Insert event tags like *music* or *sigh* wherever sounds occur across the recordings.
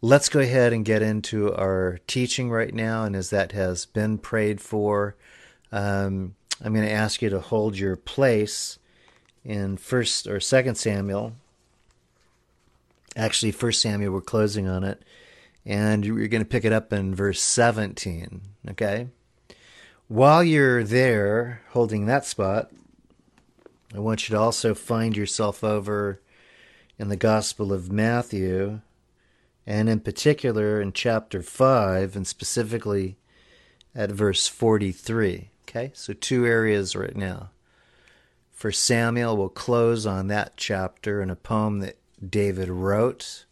Let's go ahead and get into our teaching right now. And as that has been prayed for, um, I'm going to ask you to hold your place in First or Second Samuel. Actually, First Samuel, we're closing on it, and you're going to pick it up in verse 17. Okay. While you're there, holding that spot, I want you to also find yourself over in the Gospel of Matthew and in particular in chapter 5, and specifically at verse 43. Okay, so two areas right now. For Samuel, we'll close on that chapter in a poem that David wrote.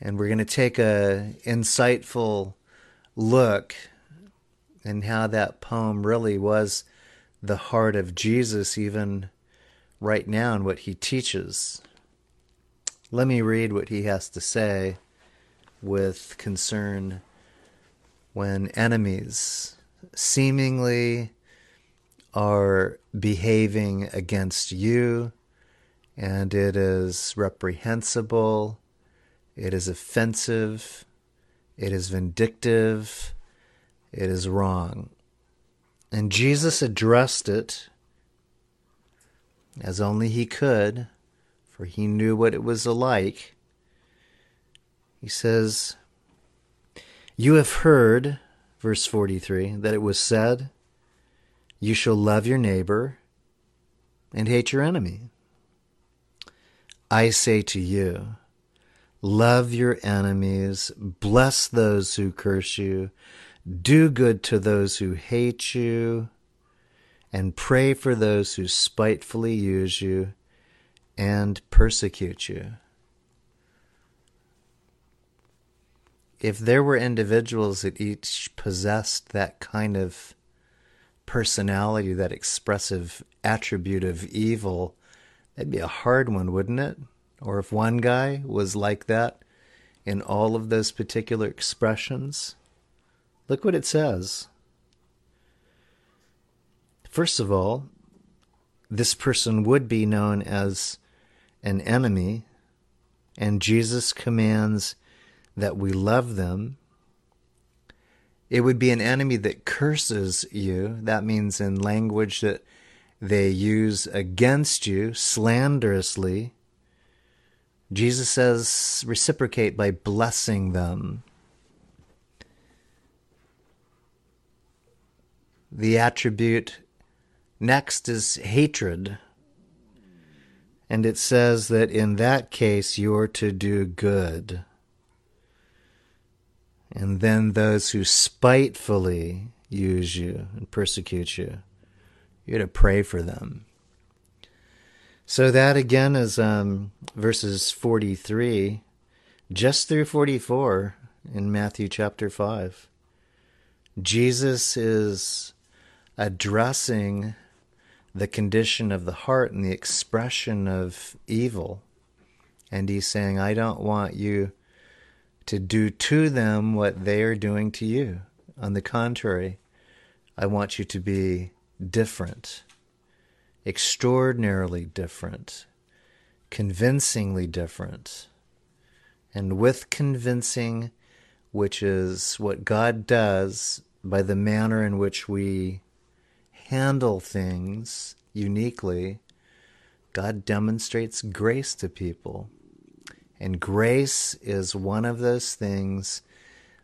And we're going to take a insightful look in how that poem really was the heart of Jesus, even right now, and what he teaches. Let me read what he has to say with concern when enemies seemingly are behaving against you and it is reprehensible, it is offensive, it is vindictive, it is wrong. And Jesus addressed it as only he could for he knew what it was like. He says, You have heard, verse 43, that it was said, You shall love your neighbor and hate your enemy. I say to you, Love your enemies, bless those who curse you, do good to those who hate you, and pray for those who spitefully use you and persecute you. If there were individuals that each possessed that kind of personality, that expressive attribute of evil, that'd be a hard one, wouldn't it? Or if one guy was like that in all of those particular expressions, look what it says. First of all, this person would be known as an enemy, and Jesus commands that we love them. It would be an enemy that curses you. That means in language that they use against you slanderously. Jesus says, reciprocate by blessing them. The attribute next is hatred. And it says that in that case you're to do good. And then those who spitefully use you and persecute you, you're to pray for them. So that again is um, verses 43, just through 44 in Matthew chapter 5. Jesus is addressing the condition of the heart and the expression of evil. And he's saying, I don't want you to do to them what they are doing to you. On the contrary, I want you to be different, extraordinarily different, convincingly different. And with convincing, which is what God does by the manner in which we handle things uniquely, God demonstrates grace to people. And grace is one of those things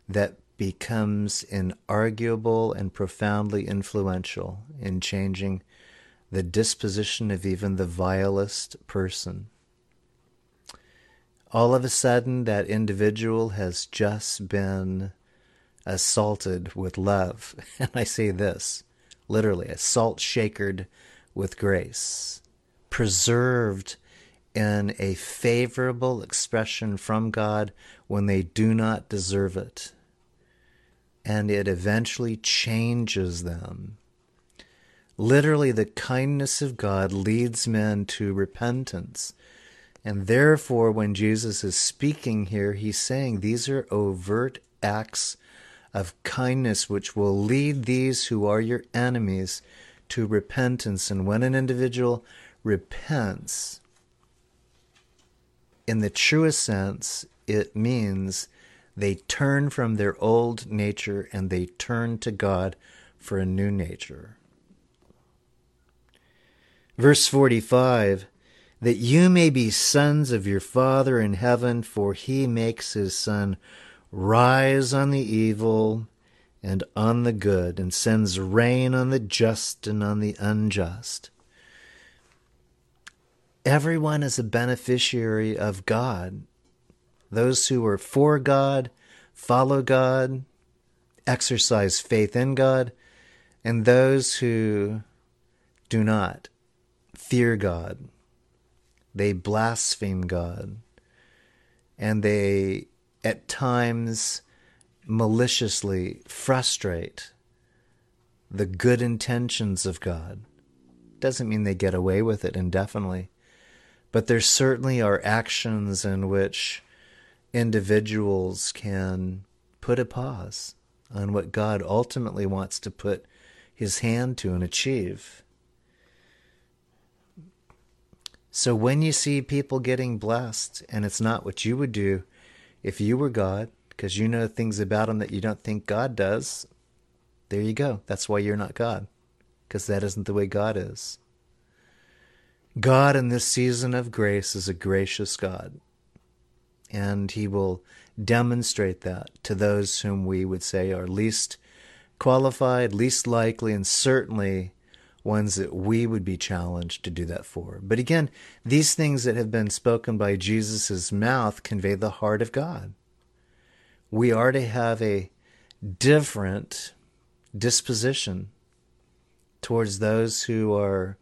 that becomes inarguable and profoundly influential in changing the disposition of even the vilest person. All of a sudden, that individual has just been assaulted with love. *laughs* And I say this literally, a salt shakered with grace, preserved in a favorable expression from God when they do not deserve it. And it eventually changes them. Literally, the kindness of God leads men to repentance. And therefore, when Jesus is speaking here, he's saying these are overt acts of kindness which will lead these who are your enemies to repentance. And when an individual repents, in the truest sense, it means they turn from their old nature and they turn to God for a new nature. Verse 45 that you may be sons of your Father in heaven, for he makes his sun rise on the evil and on the good, and sends rain on the just and on the unjust. Everyone is a beneficiary of God. Those who are for God, follow God, exercise faith in God, and those who do not fear God they blaspheme God. And they, at times, maliciously frustrate the good intentions of God. Doesn't mean they get away with it indefinitely, but there certainly are actions in which individuals can put a pause on what God ultimately wants to put his hand to and achieve. So when you see people getting blessed and it's not what you would do if you were God, because you know things about him that you don't think God does, there you go. That's why you're not God, because that isn't the way God is. God in this season of grace is a gracious God, and He will demonstrate that to those whom we would say are least qualified, least likely, and certainly ones that we would be challenged to do that for. But again, these things that have been spoken by Jesus' mouth convey the heart of God. We are to have a different disposition towards those who are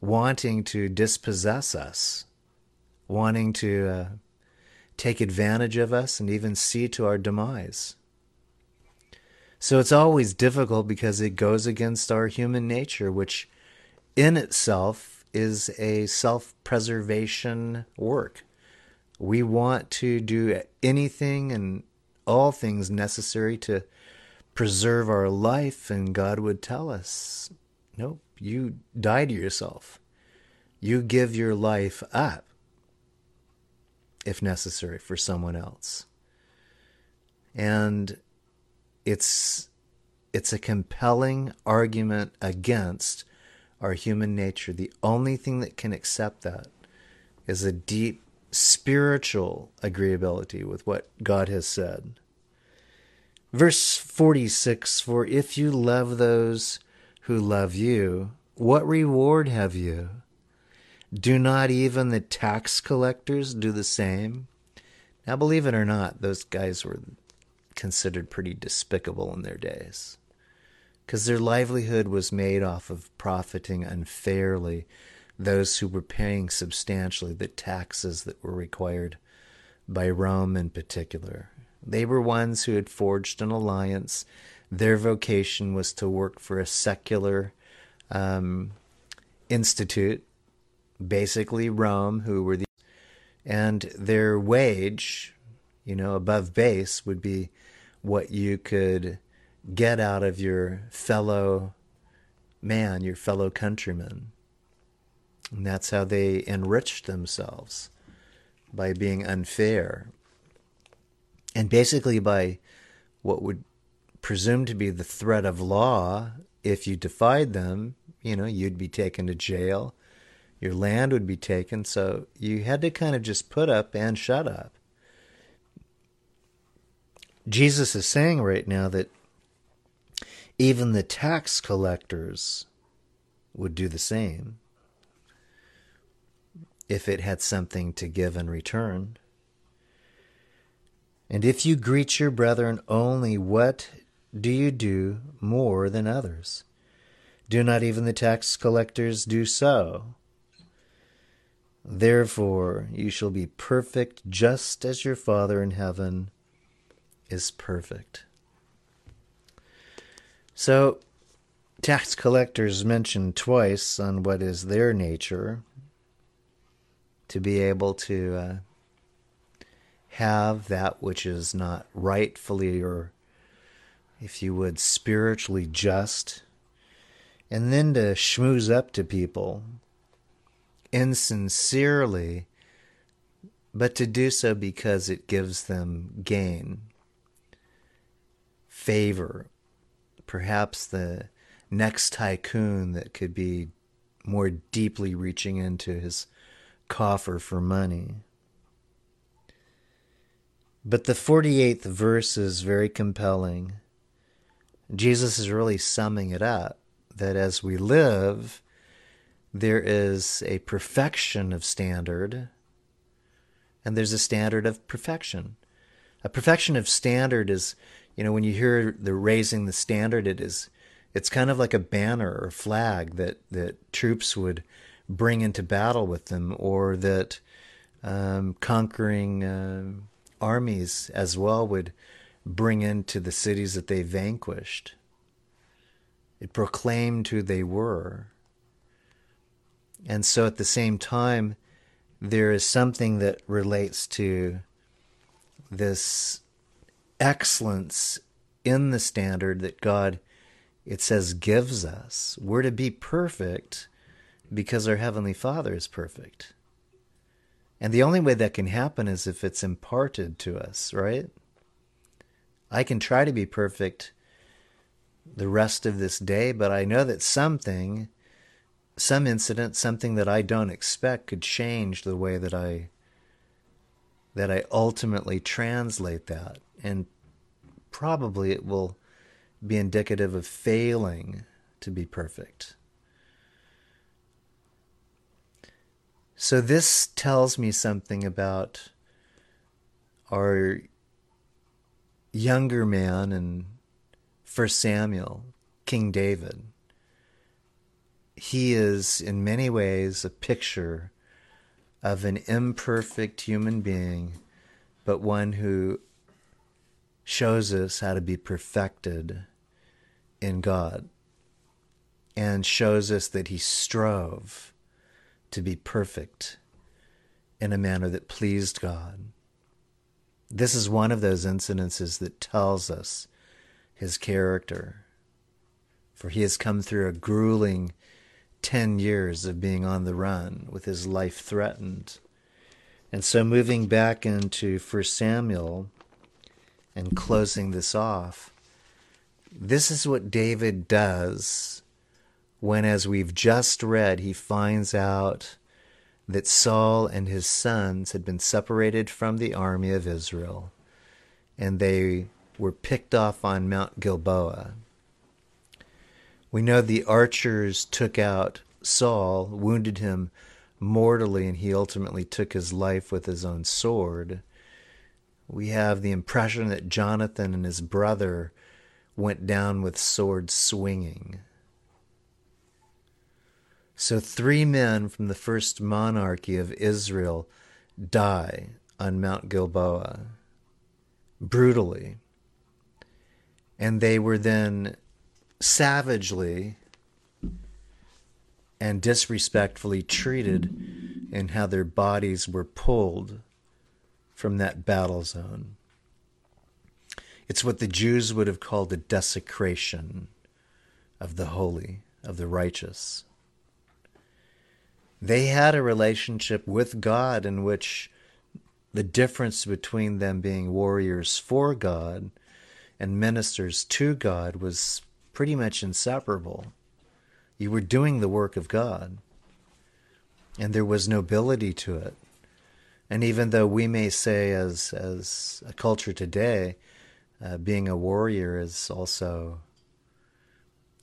wanting to dispossess us, wanting to uh, take advantage of us, and even see to our demise. So it's always difficult because it goes against our human nature, which in itself is a self preservation work. We want to do anything and all things necessary to preserve our life, and God would tell us, Nope, you die to yourself. You give your life up if necessary for someone else. And it's it's a compelling argument against our human nature. The only thing that can accept that is a deep spiritual agreeability with what God has said. Verse 46 For if you love those who love you, what reward have you? Do not even the tax collectors do the same? Now, believe it or not, those guys were considered pretty despicable in their days because their livelihood was made off of profiting unfairly those who were paying substantially the taxes that were required by Rome in particular. They were ones who had forged an alliance. Their vocation was to work for a secular um, institute, basically Rome, who were the and their wage, you know, above base would be what you could get out of your fellow man, your fellow countryman. And that's how they enriched themselves by being unfair. And basically, by what would presume to be the threat of law, if you defied them, you know, you'd be taken to jail, your land would be taken. So you had to kind of just put up and shut up. Jesus is saying right now that even the tax collectors would do the same if it had something to give in return. And if you greet your brethren only, what do you do more than others? Do not even the tax collectors do so? Therefore, you shall be perfect just as your Father in heaven is perfect. So, tax collectors mentioned twice on what is their nature to be able to uh, have that which is not rightfully or, if you would, spiritually just, and then to schmooze up to people insincerely but to do so because it gives them gain, favor, perhaps the next tycoon that could be more deeply reaching into his coffer for money. But the 48th verse is very compelling. Jesus is really summing it up that as we live, there is a perfection of standard, and there's a standard of perfection. A perfection of standard is, you know, when you hear the raising the standard, it is, it's kind of like a banner or flag that that troops would bring into battle with them, or that um, conquering uh, armies as well would bring into the cities that they vanquished. It proclaimed who they were. And so at the same time, there is something that relates to this excellence in the standard that God, it says, gives us. We're to be perfect because our Heavenly Father is perfect. And the only way that can happen is if it's imparted to us, right? I can try to be perfect the rest of this day, but I know that something, some incident, something that I don't expect could change the way that I that I ultimately translate that. And probably it will be indicative of failing to be perfect. So this tells me something about our younger man and First Samuel, King David. He is in many ways a picture of an imperfect human being, but one who shows us how to be perfected in God and shows us that he strove to be perfect in a manner that pleased God. This is one of those incidences that tells us his character. For he has come through a grueling 10 years of being on the run with his life threatened. And so, moving back into 1 Samuel and closing this off, this is what David does when, as we've just read, he finds out that Saul and his sons had been separated from the army of Israel and they were picked off on Mount Gilboa. We know the archers took out Saul, wounded him mortally, and he ultimately took his life with his own sword. We have the impression that Jonathan and his brother went down with swords swinging. So, three men from the first monarchy of Israel die on Mount Gilboa brutally and they were then savagely and disrespectfully treated in how their bodies were pulled from that battle zone. It's what the Jews would have called a desecration of the holy, of the righteous. They had a relationship with God in which the difference between them being warriors for God and ministers to God was pretty much inseparable. You were doing the work of God, and there was nobility to it. And even though we may say, as as a culture today, uh, being a warrior is also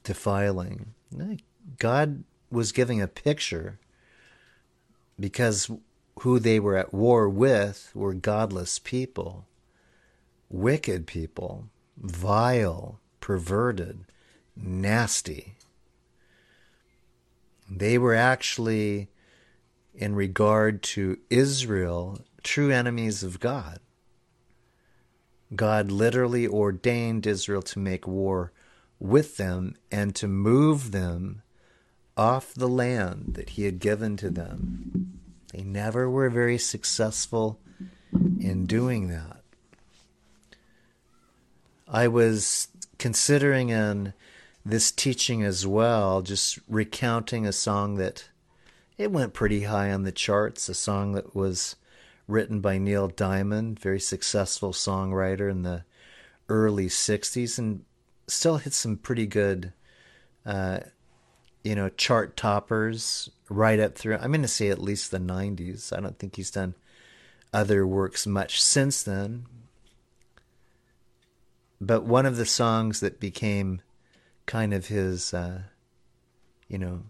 defiling, God was giving a picture because who they were at war with were godless people, wicked people vile, perverted, nasty. They were actually, in regard to Israel, true enemies of God. God literally ordained Israel to make war with them and to move them off the land that He had given to them. They never were very successful in doing that. I was considering in this teaching as well, just recounting a song that it went pretty high on the charts, a song that was written by Neil Diamond, very successful songwriter in the early 60s, and still hit some pretty good, uh, you know, chart toppers right up through. I'm going to say at least the 90s. I don't think he's done other works much since then. But one of the songs that became kind of his, uh, you know,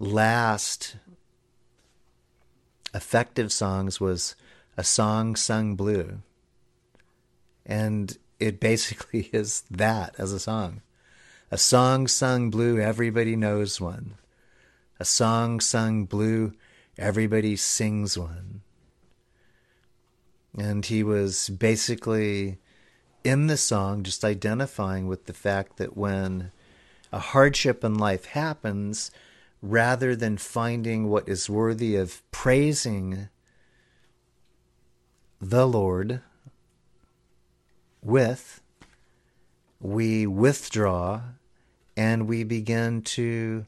last effective songs was a song sung blue. And it basically *laughs* is that as a song. A song sung blue, everybody knows one. A song sung blue, everybody sings one. And he was basically in the song just identifying with the fact that when a hardship in life happens, rather than finding what is worthy of praising the Lord with, we withdraw and we begin to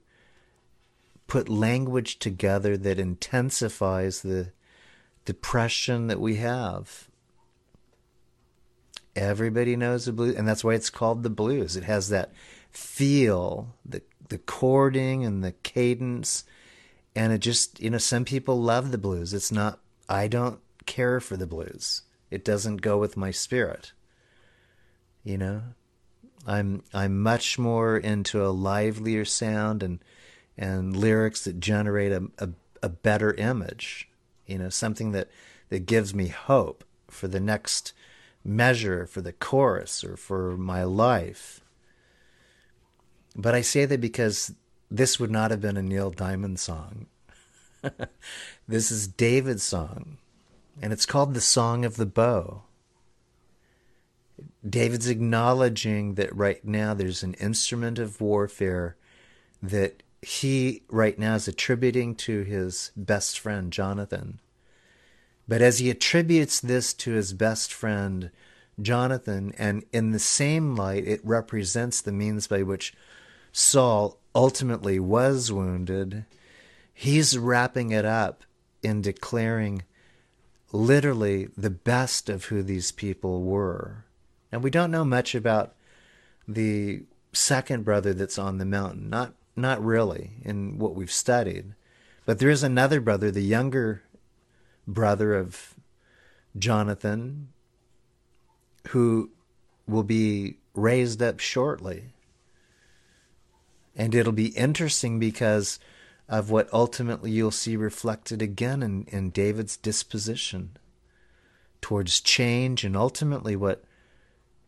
put language together that intensifies the depression that we have. Everybody knows the blues, and that's why it's called the blues. It has that feel, the the chording and the cadence, and it just you know some people love the blues. It's not. I don't care for the blues. It doesn't go with my spirit. You know, I'm I'm much more into a livelier sound and and lyrics that generate a, a, a better image. You know, something that that gives me hope for the next measure, for the chorus, or for my life. But I say that because this would not have been a Neil Diamond song. *laughs* this is David's song, and it's called The Song of the Bow. David's acknowledging that right now there's an instrument of warfare that he right now is attributing to his best friend, Jonathan. But as he attributes this to his best friend, Jonathan, and in the same light, it represents the means by which Saul ultimately was wounded, he's wrapping it up in declaring literally the best of who these people were. And we don't know much about the second brother that's on the mountain. Not not really in what we've studied. But there is another brother, the younger brother of Jonathan, who will be raised up shortly. And it'll be interesting because of what ultimately you'll see reflected again in, in David's disposition towards change and ultimately what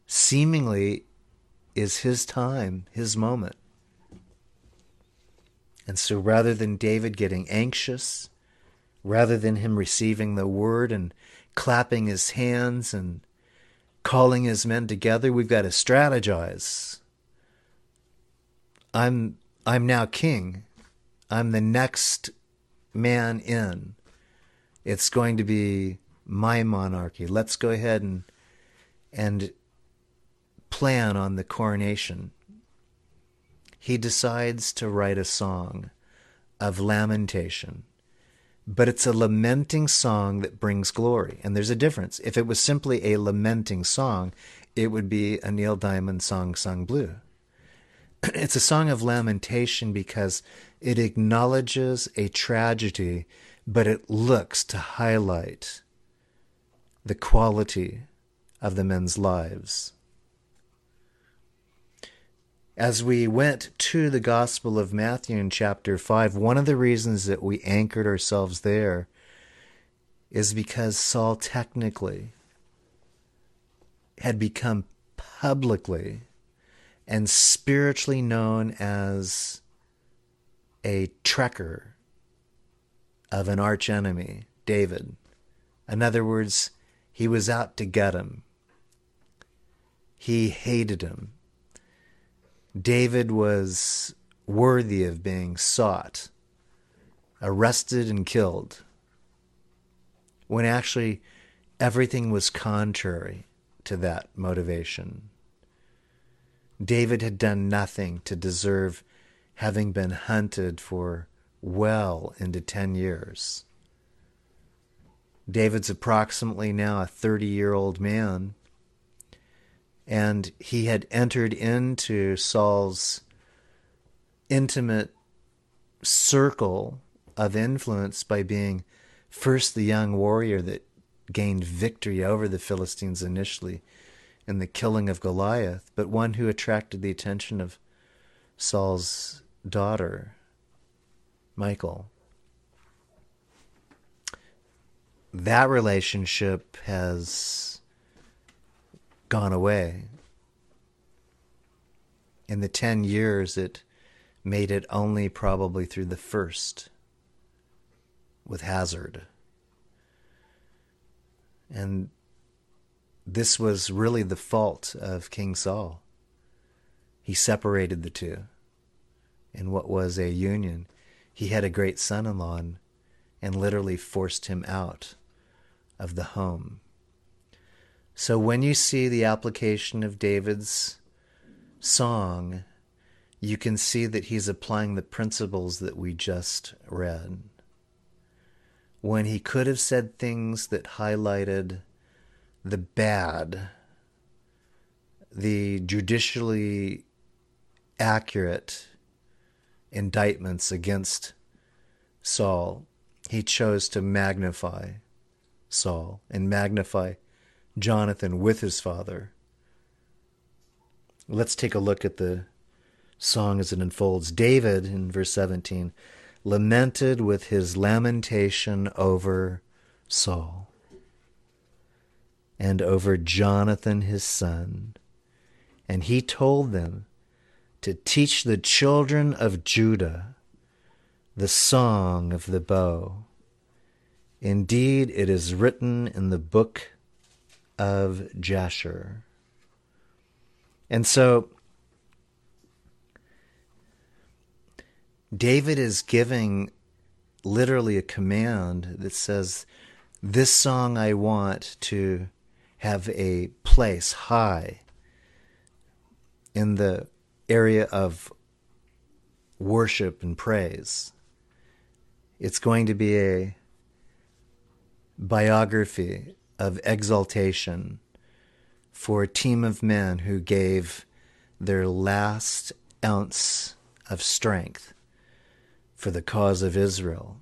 seemingly is his time, his moment. And so rather than David getting anxious, rather than him receiving the word and clapping his hands and calling his men together, we've got to strategize. I'm I'm now king. I'm the next man in. It's going to be my monarchy. Let's go ahead and and plan on the coronation he decides to write a song of lamentation. But it's a lamenting song that brings glory. And there's a difference. If it was simply a lamenting song, it would be a Neil Diamond song sung blue. *clears throat* It's a song of lamentation because it acknowledges a tragedy, but it looks to highlight the quality of the men's lives. As we went to the Gospel of Matthew in chapter 5, one of the reasons that we anchored ourselves there is because Saul technically had become publicly and spiritually known as a trekker of an archenemy, David. In other words, he was out to get him. He hated him. David was worthy of being sought, arrested, and killed, when actually everything was contrary to that motivation. David had done nothing to deserve having been hunted for well into 10 years. David's approximately now a 30 year old man, and he had entered into Saul's intimate circle of influence by being first the young warrior that gained victory over the Philistines initially in the killing of Goliath, but one who attracted the attention of Saul's daughter, Michal. That relationship has gone away. In the 10 years, it made it only probably through the first with Hazard. And this was really the fault of King Saul. He separated the two in what was a union. He had a great son in law and, and literally forced him out of the home. So when you see the application of David's song, you can see that he's applying the principles that we just read. When he could have said things that highlighted the bad, the judicially accurate indictments against Saul, he chose to magnify Saul and magnify Jonathan with his father. Let's take a look at the song as it unfolds. David, in verse 17, lamented with his lamentation over Saul and over Jonathan his son. And he told them to teach the children of Judah the song of the bow. Indeed, it is written in the book of Jasher. And so David is giving literally a command that says, This song I want to have a place high in the area of worship and praise. It's going to be a biography of exaltation for a team of men who gave their last ounce of strength for the cause of Israel.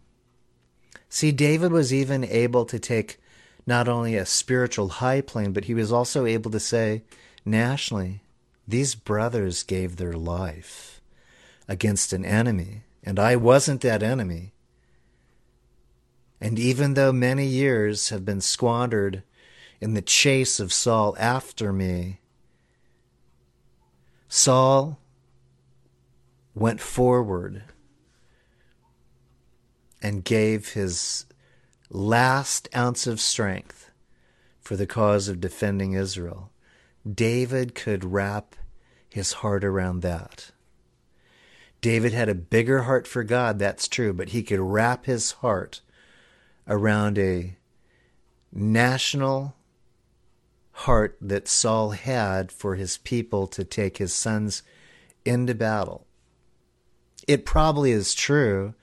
See, David was even able to take not only a spiritual high plane, but he was also able to say nationally, these brothers gave their life against an enemy, and I wasn't that enemy. And even though many years have been squandered in the chase of Saul after me, Saul went forward and gave his last ounce of strength for the cause of defending Israel. David could wrap his heart around that. David had a bigger heart for God, that's true, but he could wrap his heart around a national heart that Saul had for his people to take his sons into battle. It probably is true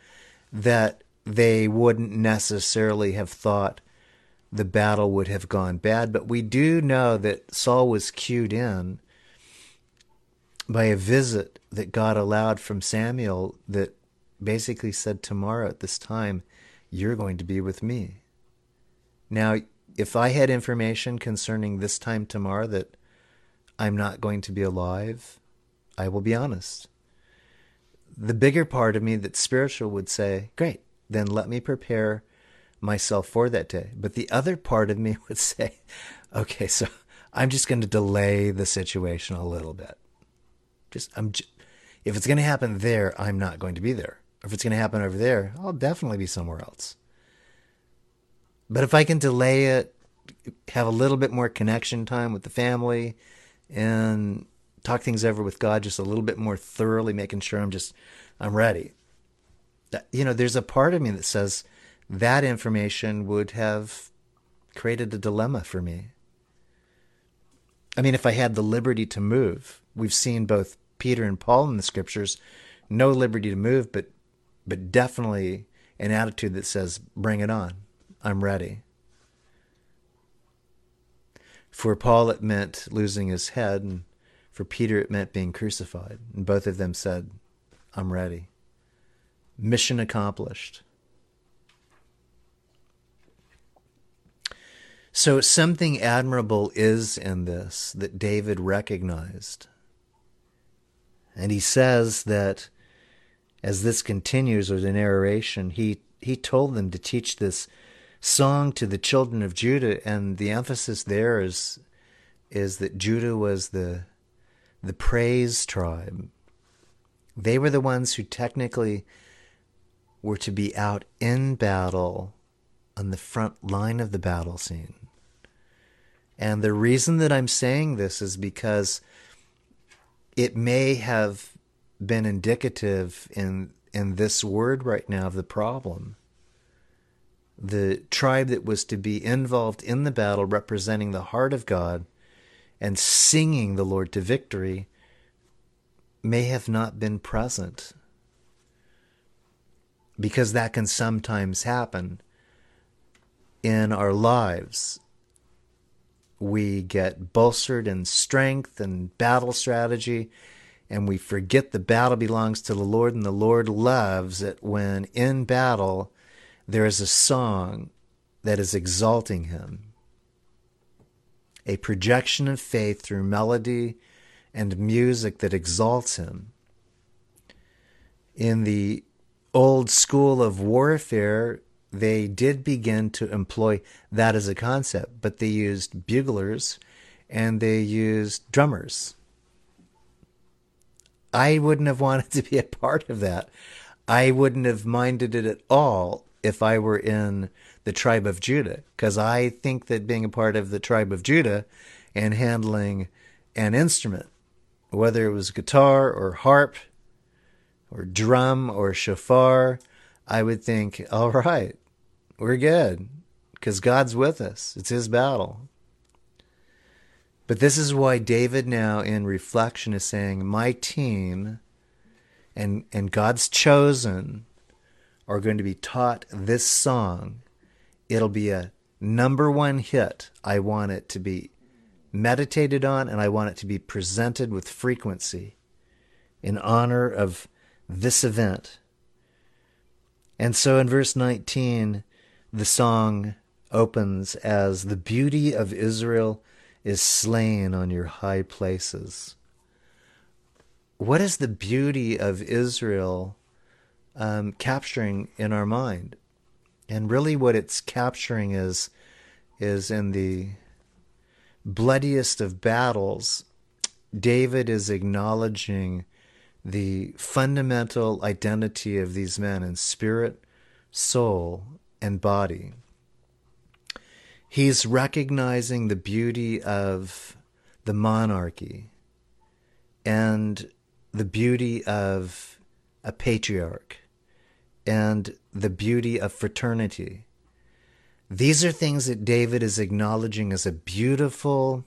that they wouldn't necessarily have thought the battle would have gone bad. But we do know that Saul was cued in by a visit that God allowed from Samuel that basically said, Tomorrow at this time, you're going to be with me. Now, if I had information concerning this time tomorrow that I'm not going to be alive, I will be honest. The bigger part of me that's spiritual would say, Great, then let me prepare myself for that day. But the other part of me *laughs* would say, okay, so I'm just going to delay the situation a little bit. Just I'm if it's going to happen there, I'm not going to be there. If it's going to happen over there, I'll definitely be somewhere else. But if I can delay it, have a little bit more connection time with the family and talk things over with God just a little bit more thoroughly, making sure I'm just I'm ready you know, there's a part of me that says that information would have created a dilemma for me. I mean, if I had the liberty to move, we've seen both Peter and Paul in the scriptures, no liberty to move, but but definitely an attitude that says, "Bring it on, I'm ready." For Paul, it meant losing his head, and for Peter, it meant being crucified. And both of them said, I'm ready. Mission accomplished. So, something admirable is in this that David recognized. And he says that as this continues with the narration, he, he told them to teach this song to the children of Judah, and the emphasis there is is that Judah was the the praise tribe. They were the ones who technically were to be out in battle on the front line of the battle scene. And the reason that I'm saying this is because it may have been indicative in in this word right now of the problem. The tribe that was to be involved in the battle representing the heart of God and singing the Lord to victory may have not been present. Because that can sometimes happen in our lives. We get bolstered in strength and battle strategy, and we forget the battle belongs to the Lord, and the Lord loves it when in battle there is a song that is exalting Him a projection of faith through melody and music that exalts him. In the old school of warfare, they did begin to employ that as a concept, but they used buglers and they used drummers. I wouldn't have wanted *laughs* to be a part of that. I wouldn't have minded it at all if I were in the tribe of Judah, because I think that being a part of the tribe of Judah and handling an instrument, whether it was guitar or harp or drum or shofar, I would think, all right, we're good because God's with us. It's His battle. But this is why David now in reflection is saying, My team and, and God's chosen are going to be taught this song it'll be a number one hit. I want it to be meditated on and I want it to be presented with frequency in honor of this event. And so in verse 19, the song opens as the beauty of Israel is slain on your high places. What is the beauty of Israel um, capturing in our mind? and really what it's capturing is is in the bloodiest of battles david is acknowledging the fundamental identity of these men in spirit soul and body he's recognizing the beauty of the monarchy and the beauty of a patriarch and the beauty of fraternity. These are things that David is acknowledging as a beautiful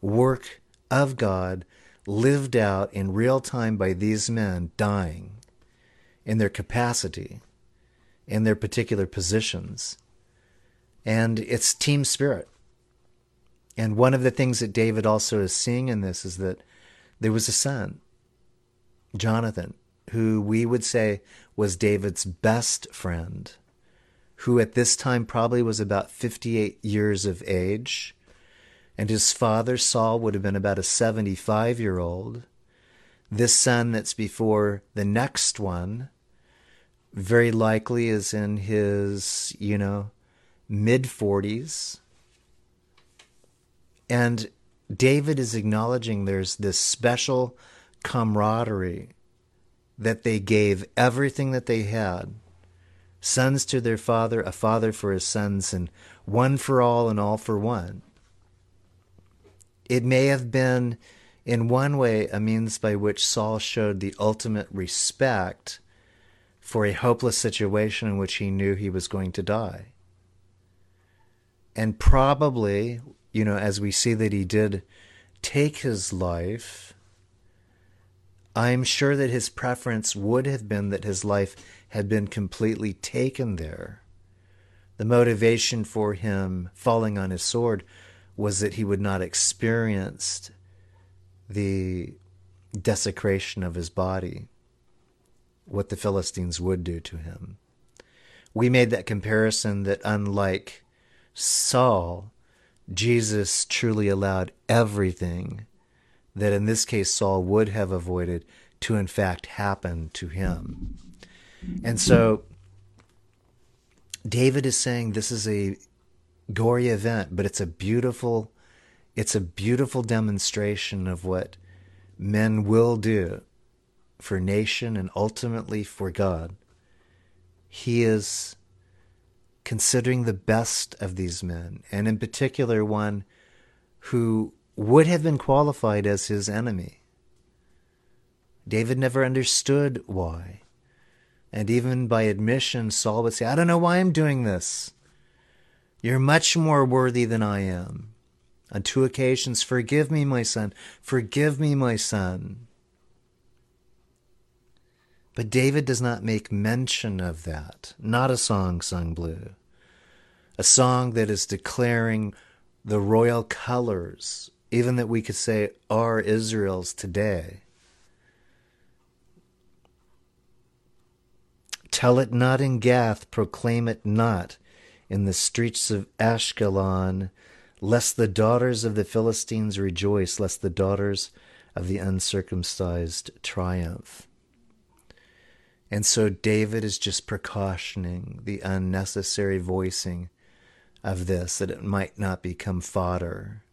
work of God lived out in real time by these men dying in their capacity, in their particular positions. And it's team spirit. And one of the things that David also is seeing in this is that there was a son, Jonathan, who we would say was David's best friend, who at this time probably was about 58 years of age, and his father, Saul, would have been about a 75 year old. This son that's before the next one very likely is in his, you know, mid 40s. And David is acknowledging there's this special camaraderie that they gave everything that they had sons to their father, a father for his sons, and one for all and all for one. It may have been, in one way, a means by which Saul showed the ultimate respect for a hopeless situation in which he knew he was going to die. And probably, you know, as we see that he did take his life, I'm sure that his preference would have been that his life had been completely taken there. The motivation for him falling on his sword was that he would not experience the desecration of his body, what the Philistines would do to him. We made that comparison that unlike Saul, Jesus truly allowed everything that in this case Saul would have avoided to in fact happen to him. And so David is saying this is a gory event, but it's a beautiful it's a beautiful demonstration of what men will do for nation and ultimately for God. He is considering the best of these men, and in particular one who would have been qualified as his enemy. David never understood why. And even by admission, Saul would say, I don't know why I'm doing this. You're much more worthy than I am. On two occasions, forgive me, my son. Forgive me, my son. But David does not make mention of that. Not a song sung blue. A song that is declaring the royal colors, even that we could say are Israel's today. Tell it not in Gath, proclaim it not in the streets of Ashkelon, lest the daughters of the Philistines rejoice, lest the daughters of the uncircumcised triumph. And so David is just precautioning the unnecessary voicing of this, that it might not become fodder,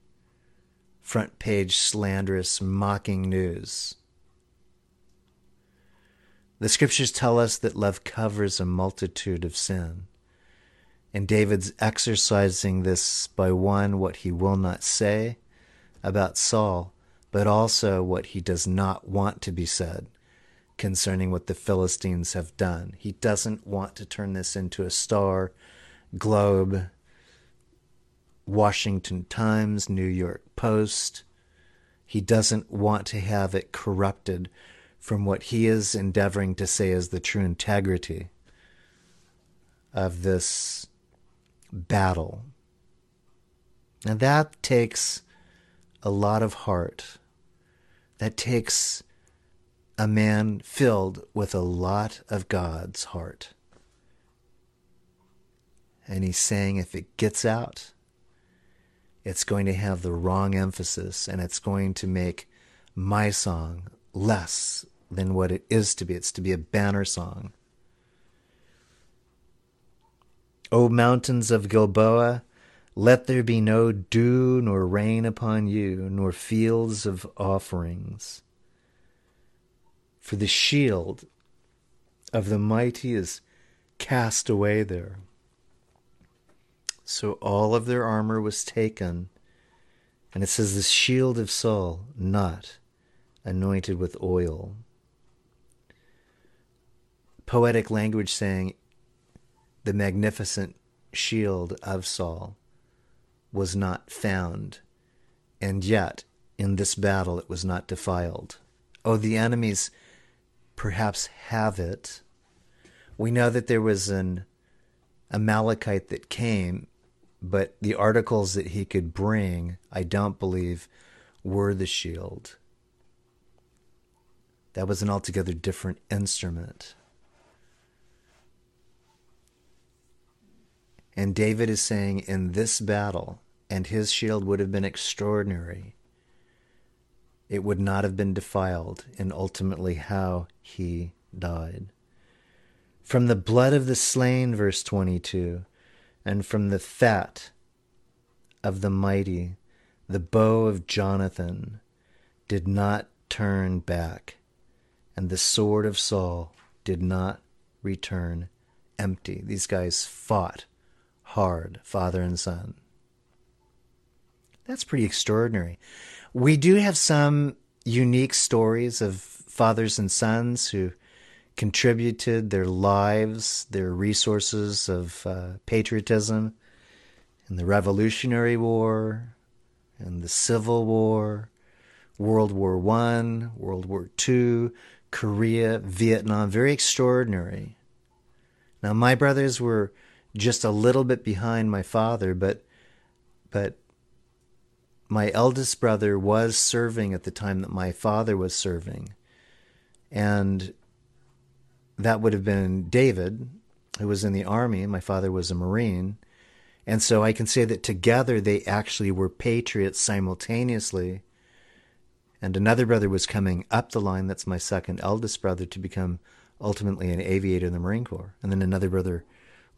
front page slanderous, mocking news. The scriptures tell us that love covers a multitude of sin. And David's exercising this by one, what he will not say about Saul, but also what he does not want to be said concerning what the Philistines have done. He doesn't want to turn this into a star, Globe, Washington Times, New York Post. He doesn't want to have it corrupted from what he is endeavoring to say is the true integrity of this battle. And that takes a lot of heart. That takes a man filled with a lot of God's heart. And he's saying if it gets out, it's going to have the wrong emphasis and it's going to make my song less than what it is to be. It's to be a banner song. O mountains of Gilboa, let there be no dew nor rain upon you, nor fields of offerings. For the shield of the mighty is cast away there. So all of their armor was taken, and it says the shield of Saul not anointed with oil. Poetic language saying the magnificent shield of Saul was not found, and yet in this battle it was not defiled. Oh, the enemies perhaps have it. We know that there was an Amalekite that came, but the articles that he could bring, I don't believe, were the shield. That was an altogether different instrument. And David is saying, in this battle, and his shield would have been extraordinary, it would not have been defiled in ultimately how he died. From the blood of the slain, verse 22, and from the fat of the mighty, the bow of Jonathan did not turn back, and the sword of Saul did not return empty. These guys fought hard, father and son. That's pretty extraordinary. We do have some unique stories of fathers and sons who contributed their lives, their resources of uh, patriotism in the Revolutionary War, in the Civil War, World War One, World War Two, Korea, Vietnam. Very extraordinary. Now, my brothers were just a little bit behind my father, but but my eldest brother was serving at the time that my father was serving. And that would have been David, who was in the army. My father was a Marine. And so I can say that together they actually were patriots simultaneously. And another brother was coming up the line, that's my second eldest brother, to become ultimately an aviator in the Marine Corps. And then another brother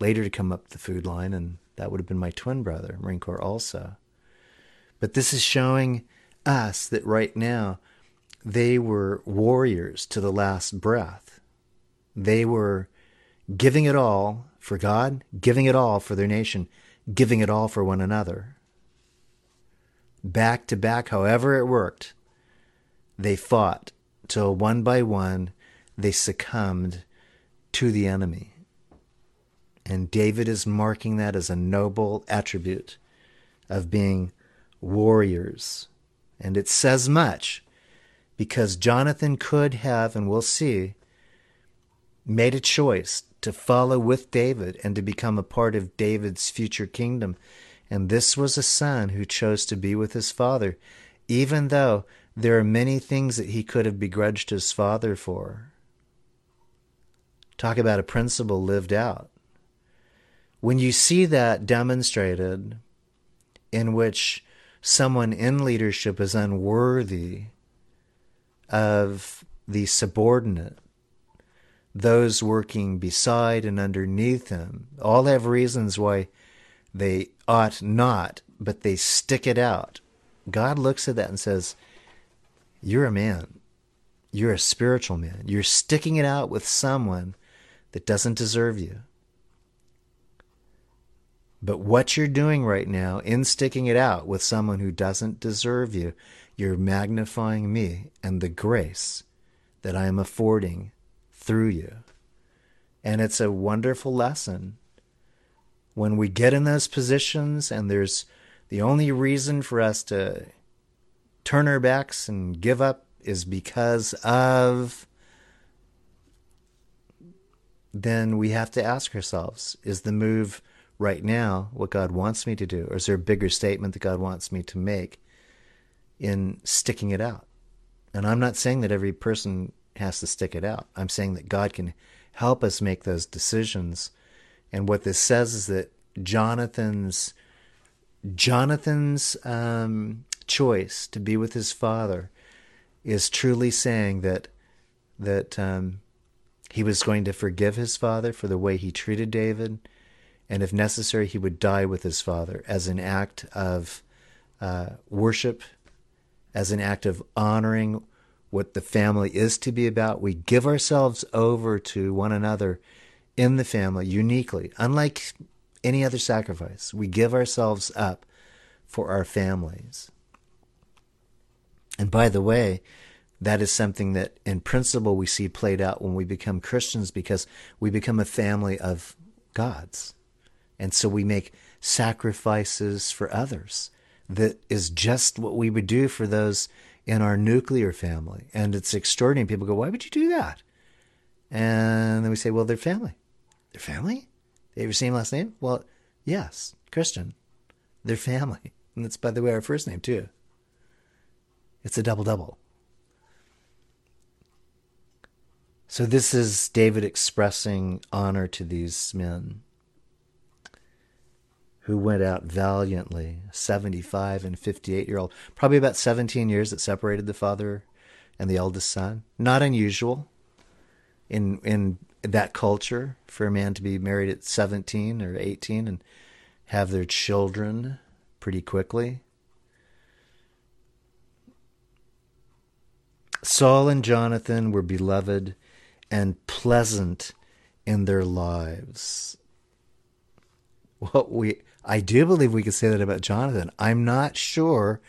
later to come up the food line, and that would have been my twin brother, Marine Corps also. But this is showing us that right now they were warriors to the last breath. They were giving it all for God, giving it all for their nation, giving it all for one another. Back to back, however it worked, they fought till one by one they succumbed to the enemy. And David is marking that as a noble attribute of being warriors. And it says much because Jonathan could have, and we'll see, made a choice to follow with David and to become a part of David's future kingdom. And this was a son who chose to be with his father, even though there are many things that he could have begrudged his father for. Talk about a principle lived out. When you see that demonstrated, in which someone in leadership is unworthy of the subordinate, those working beside and underneath him, all have reasons why they ought not, but they stick it out. God looks at that and says, You're a man. You're a spiritual man. You're sticking it out with someone that doesn't deserve you. But what you're doing right now in sticking it out with someone who doesn't deserve you, you're magnifying me and the grace that I am affording through you. And it's a wonderful lesson. When we get in those positions and there's the only reason for us to turn our backs and give up is because of then we have to ask ourselves is the move right now what God wants me to do? Or is there a bigger statement that God wants me to make in sticking it out? And I'm not saying that every person has to stick it out. I'm saying that God can help us make those decisions. And what this says is that Jonathan's Jonathan's um, choice to be with his father is truly saying that that um, he was going to forgive his father for the way he treated David, and if necessary, he would die with his father as an act of uh, worship, as an act of honoring what the family is to be about. We give ourselves over to one another in the family uniquely, unlike any other sacrifice. We give ourselves up for our families. And by the way, that is something that in principle we see played out when we become Christians because we become a family of gods. And so we make sacrifices for others. That is just what we would do for those in our nuclear family. And it's extraordinary. People go, why would you do that? And then we say, well, they're family. They're family? They have your same last name? Well, yes, Christian. They're family. And that's, by the way, our first name, too. It's a double double. So this is David expressing honor to these men who went out valiantly, 75 and 58 year old, probably about 17 years that separated the father and the eldest son. Not unusual in in that culture for a man to be married at 17 or 18 and have their children pretty quickly. Saul and Jonathan were beloved and pleasant in their lives. What we I do believe we could say that about Jonathan. I'm not sure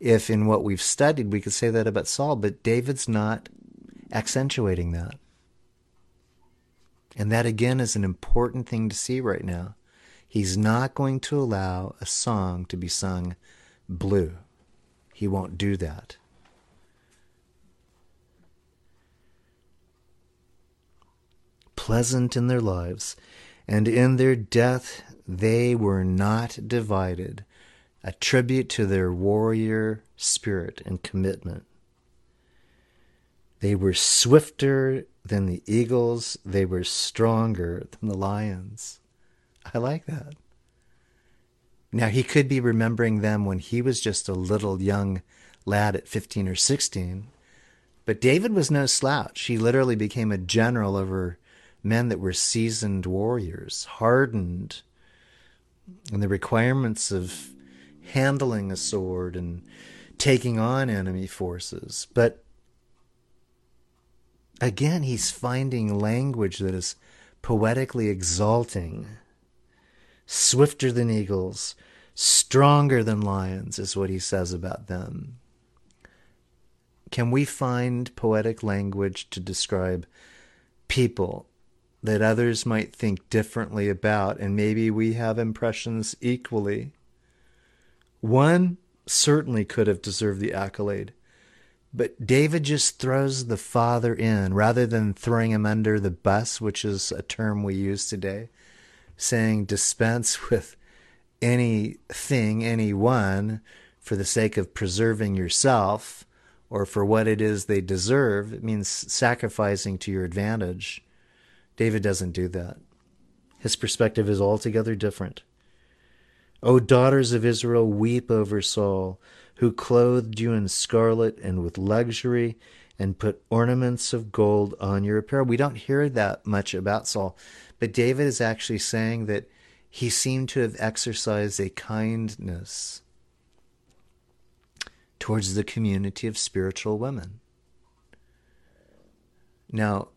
if in what we've studied we could say that about Saul, but David's not accentuating that. And that again is an important thing to see right now. He's not going to allow a song to be sung blue. He won't do that. Pleasant in their lives, and in their death they were not divided. a tribute to their warrior spirit and commitment. They were swifter than the eagles, they were stronger than the lions. I like that. Now, he could be remembering them when he was just a little young lad at 15 or 16, but David was no slouch. He literally became a general over men that were seasoned warriors, hardened in the requirements of handling a sword and taking on enemy forces. But again, he's finding language that is poetically exalting. Swifter than eagles, stronger than lions, is what he says about them. Can we find poetic language to describe people that others might think differently about, and maybe we have impressions equally? One certainly could have deserved the accolade. But David just throws the father in rather than throwing him under the bus, which is a term we use today, saying dispense with anything, anyone, for the sake of preserving yourself or for what it is they deserve. It means sacrificing to your advantage. David doesn't do that. His perspective is altogether different. O daughters of Israel, weep over Saul, who clothed you in scarlet and with luxury, and put ornaments of gold on your apparel. We don't hear that much about Saul, but David is actually saying that he seemed to have exercised a kindness towards the community of spiritual women. Now,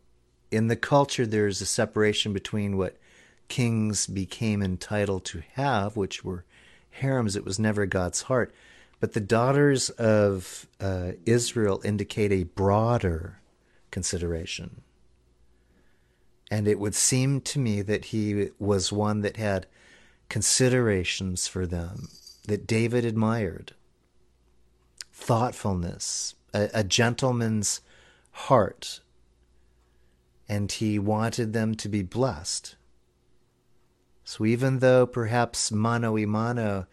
in the culture, there's a separation between what kings became entitled to have, which were harems. It was never God's heart. But the daughters of uh, Israel indicate a broader consideration. And it would seem to me that he was one that had considerations for them that David admired thoughtfulness, a, a gentleman's heart, and he wanted them to be blessed. So even though perhaps mano y mano,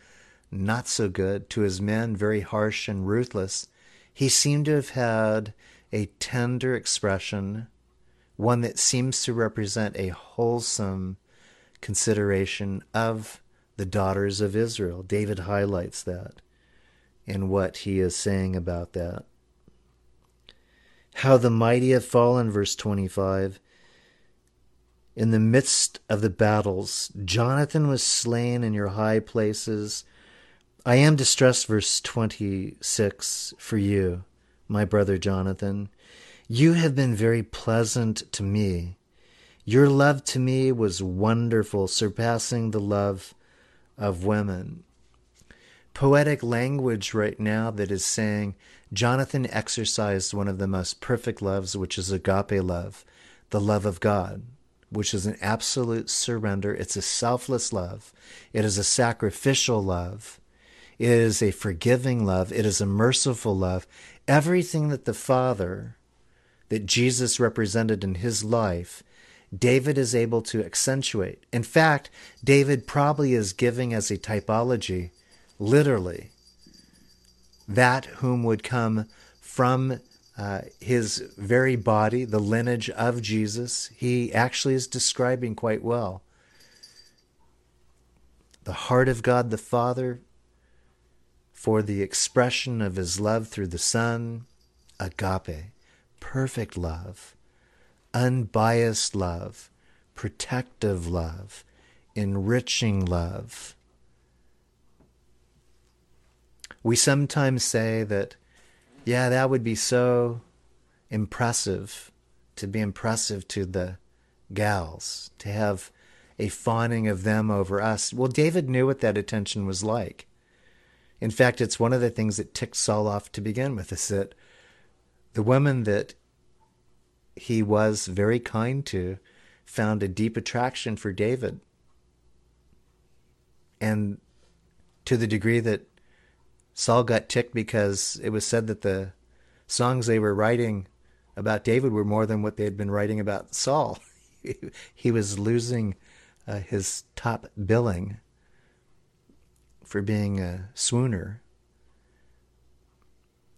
not so good, to his men, very harsh and ruthless, he seemed to have had a tender expression, one that seems to represent a wholesome consideration of the daughters of Israel. David highlights that in what he is saying about that. How the mighty have fallen, verse 25. In the midst of the battles, Jonathan was slain in your high places. I am distressed, verse 26, for you, my brother Jonathan. You have been very pleasant to me. Your love to me was wonderful, surpassing the love of women poetic language right now that is saying Jonathan exercised one of the most perfect loves, which is agape love, the love of God, which is an absolute surrender. It's a selfless love, it is a sacrificial love, it is a forgiving love, it is a merciful love. Everything that the Father, that Jesus represented in his life, David is able to accentuate. In fact, David probably is giving as a typology literally, that whom would come from uh, his very body, the lineage of Jesus, he actually is describing quite well. The heart of God the Father for the expression of his love through the Son, agape, perfect love, unbiased love, protective love, enriching love we sometimes say that, yeah, that would be so impressive to be impressive to the gals, to have a fawning of them over us. Well, David knew what that attention was like. In fact, it's one of the things that ticked Saul off to begin with is that the women that he was very kind to found a deep attraction for David. And to the degree that Saul got ticked because it was said that the songs they were writing about David were more than what they had been writing about Saul. *laughs* he was losing uh, his top billing for being a swooner.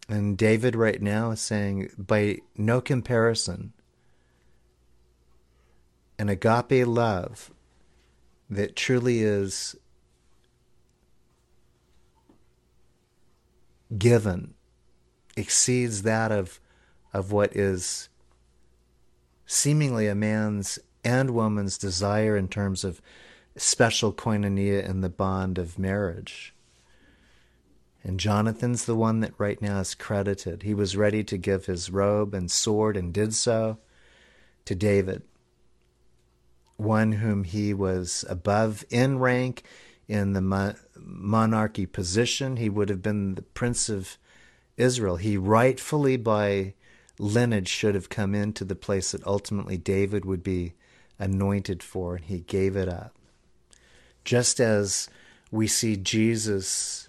And David right now is saying, by no comparison, an agape love that truly is given exceeds that of of what is seemingly a man's and woman's desire in terms of special koinonia in the bond of marriage. And Jonathan's the one that right now is credited. He was ready to give his robe and sword and did so to David, one whom he was above in rank in the monarchy position. He would have been the prince of Israel. He rightfully, by lineage, should have come into the place that ultimately David would be anointed for, and he gave it up. Just as we see Jesus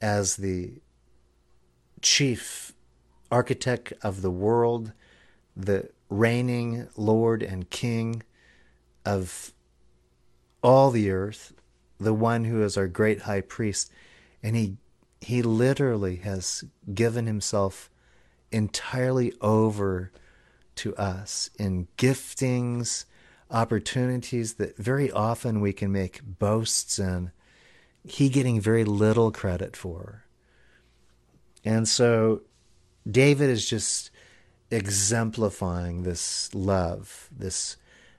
as the chief architect of the world, the reigning Lord and King of all the earth, the one who is our great high priest, and he he literally has given himself entirely over to us in giftings, opportunities that very often we can make boasts in, he getting very little credit for. And so David is just exemplifying this love, this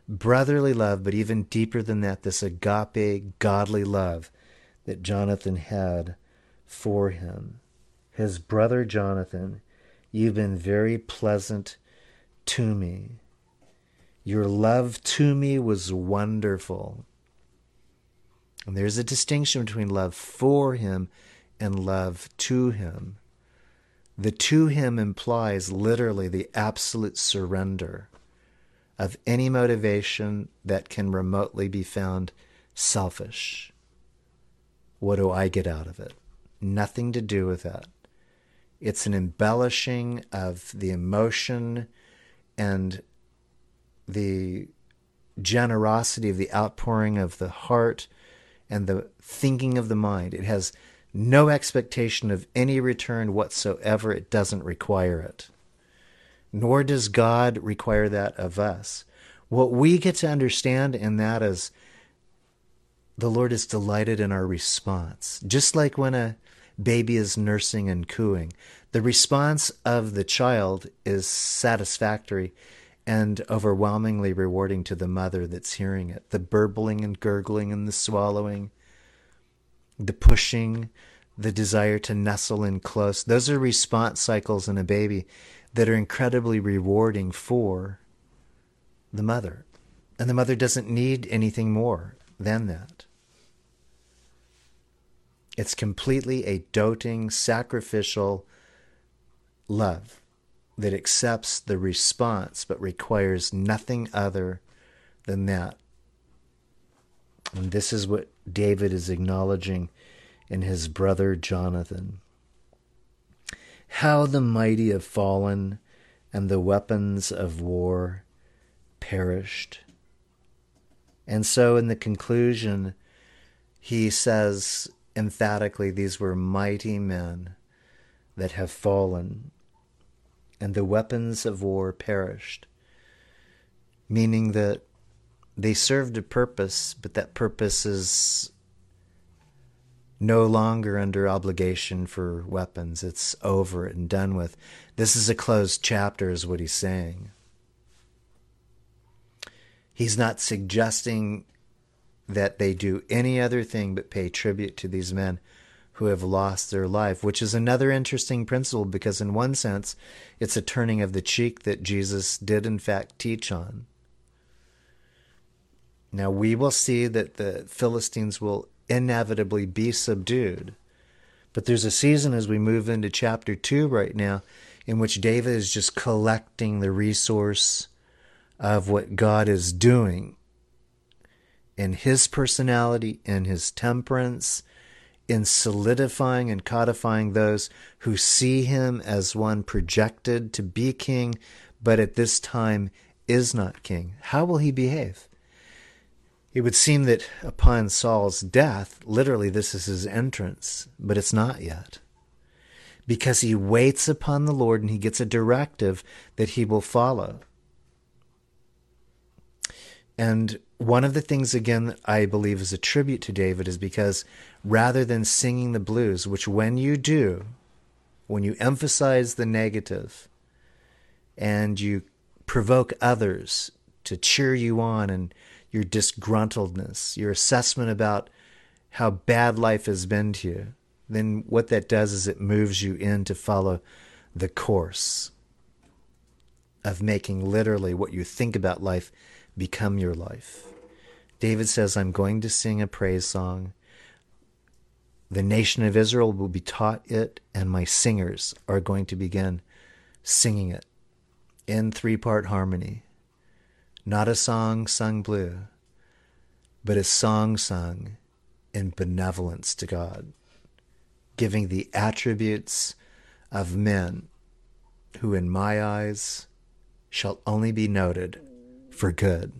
brotherly love, but even deeper than that, this agape, godly love that Jonathan had for him. His brother Jonathan, you've been very pleasant to me. Your love to me was wonderful. And there's a distinction between love for him and love to him. The to him implies literally the absolute surrender of any motivation that can remotely be found selfish. What do I get out of it? Nothing to do with that. It's an embellishing of the emotion and the generosity of the outpouring of the heart and the thinking of the mind. It has no expectation of any return whatsoever. It doesn't require it nor does God require that of us. What we get to understand in that is the Lord is delighted in our response. Just like when a baby is nursing and cooing, the response of the child is satisfactory and overwhelmingly rewarding to the mother that's hearing it. The burbling and gurgling and the swallowing, the pushing, the desire to nestle in close, those are response cycles in a baby that are incredibly rewarding for the mother. And the mother doesn't need anything more than that. It's completely a doting, sacrificial love that accepts the response but requires nothing other than that. And this is what David is acknowledging in his brother Jonathan. How the mighty have fallen, and the weapons of war perished. And so, in the conclusion, he says emphatically, These were mighty men that have fallen, and the weapons of war perished. Meaning that they served a purpose, but that purpose is no longer under obligation for weapons. It's over and done with. This is a closed chapter, is what he's saying. He's not suggesting that they do any other thing but pay tribute to these men who have lost their life, which is another interesting principle because, in one sense, it's a turning of the cheek that Jesus did, in fact, teach on. Now, we will see that the Philistines will inevitably be subdued. But there's a season as we move into chapter 2 right now in which David is just collecting the resource of what God is doing in his personality, in his temperance, in solidifying and codifying those who see him as one projected to be king, but at this time is not king. How will he behave? It would seem that upon Saul's death, literally, this is his entrance, but it's not yet. Because he waits upon the Lord and he gets a directive that he will follow. And one of the things, again, that I believe is a tribute to David is because rather than singing the blues, which when you do, when you emphasize the negative and you provoke others to cheer you on and your disgruntledness, your assessment about how bad life has been to you, then what that does is it moves you in to follow the course of making literally what you think about life become your life. David says, I'm going to sing a praise song. The nation of Israel will be taught it, and my singers are going to begin singing it in three part harmony. Not a song sung blue, but a song sung in benevolence to God, giving the attributes of men who, in my eyes, shall only be noted for good.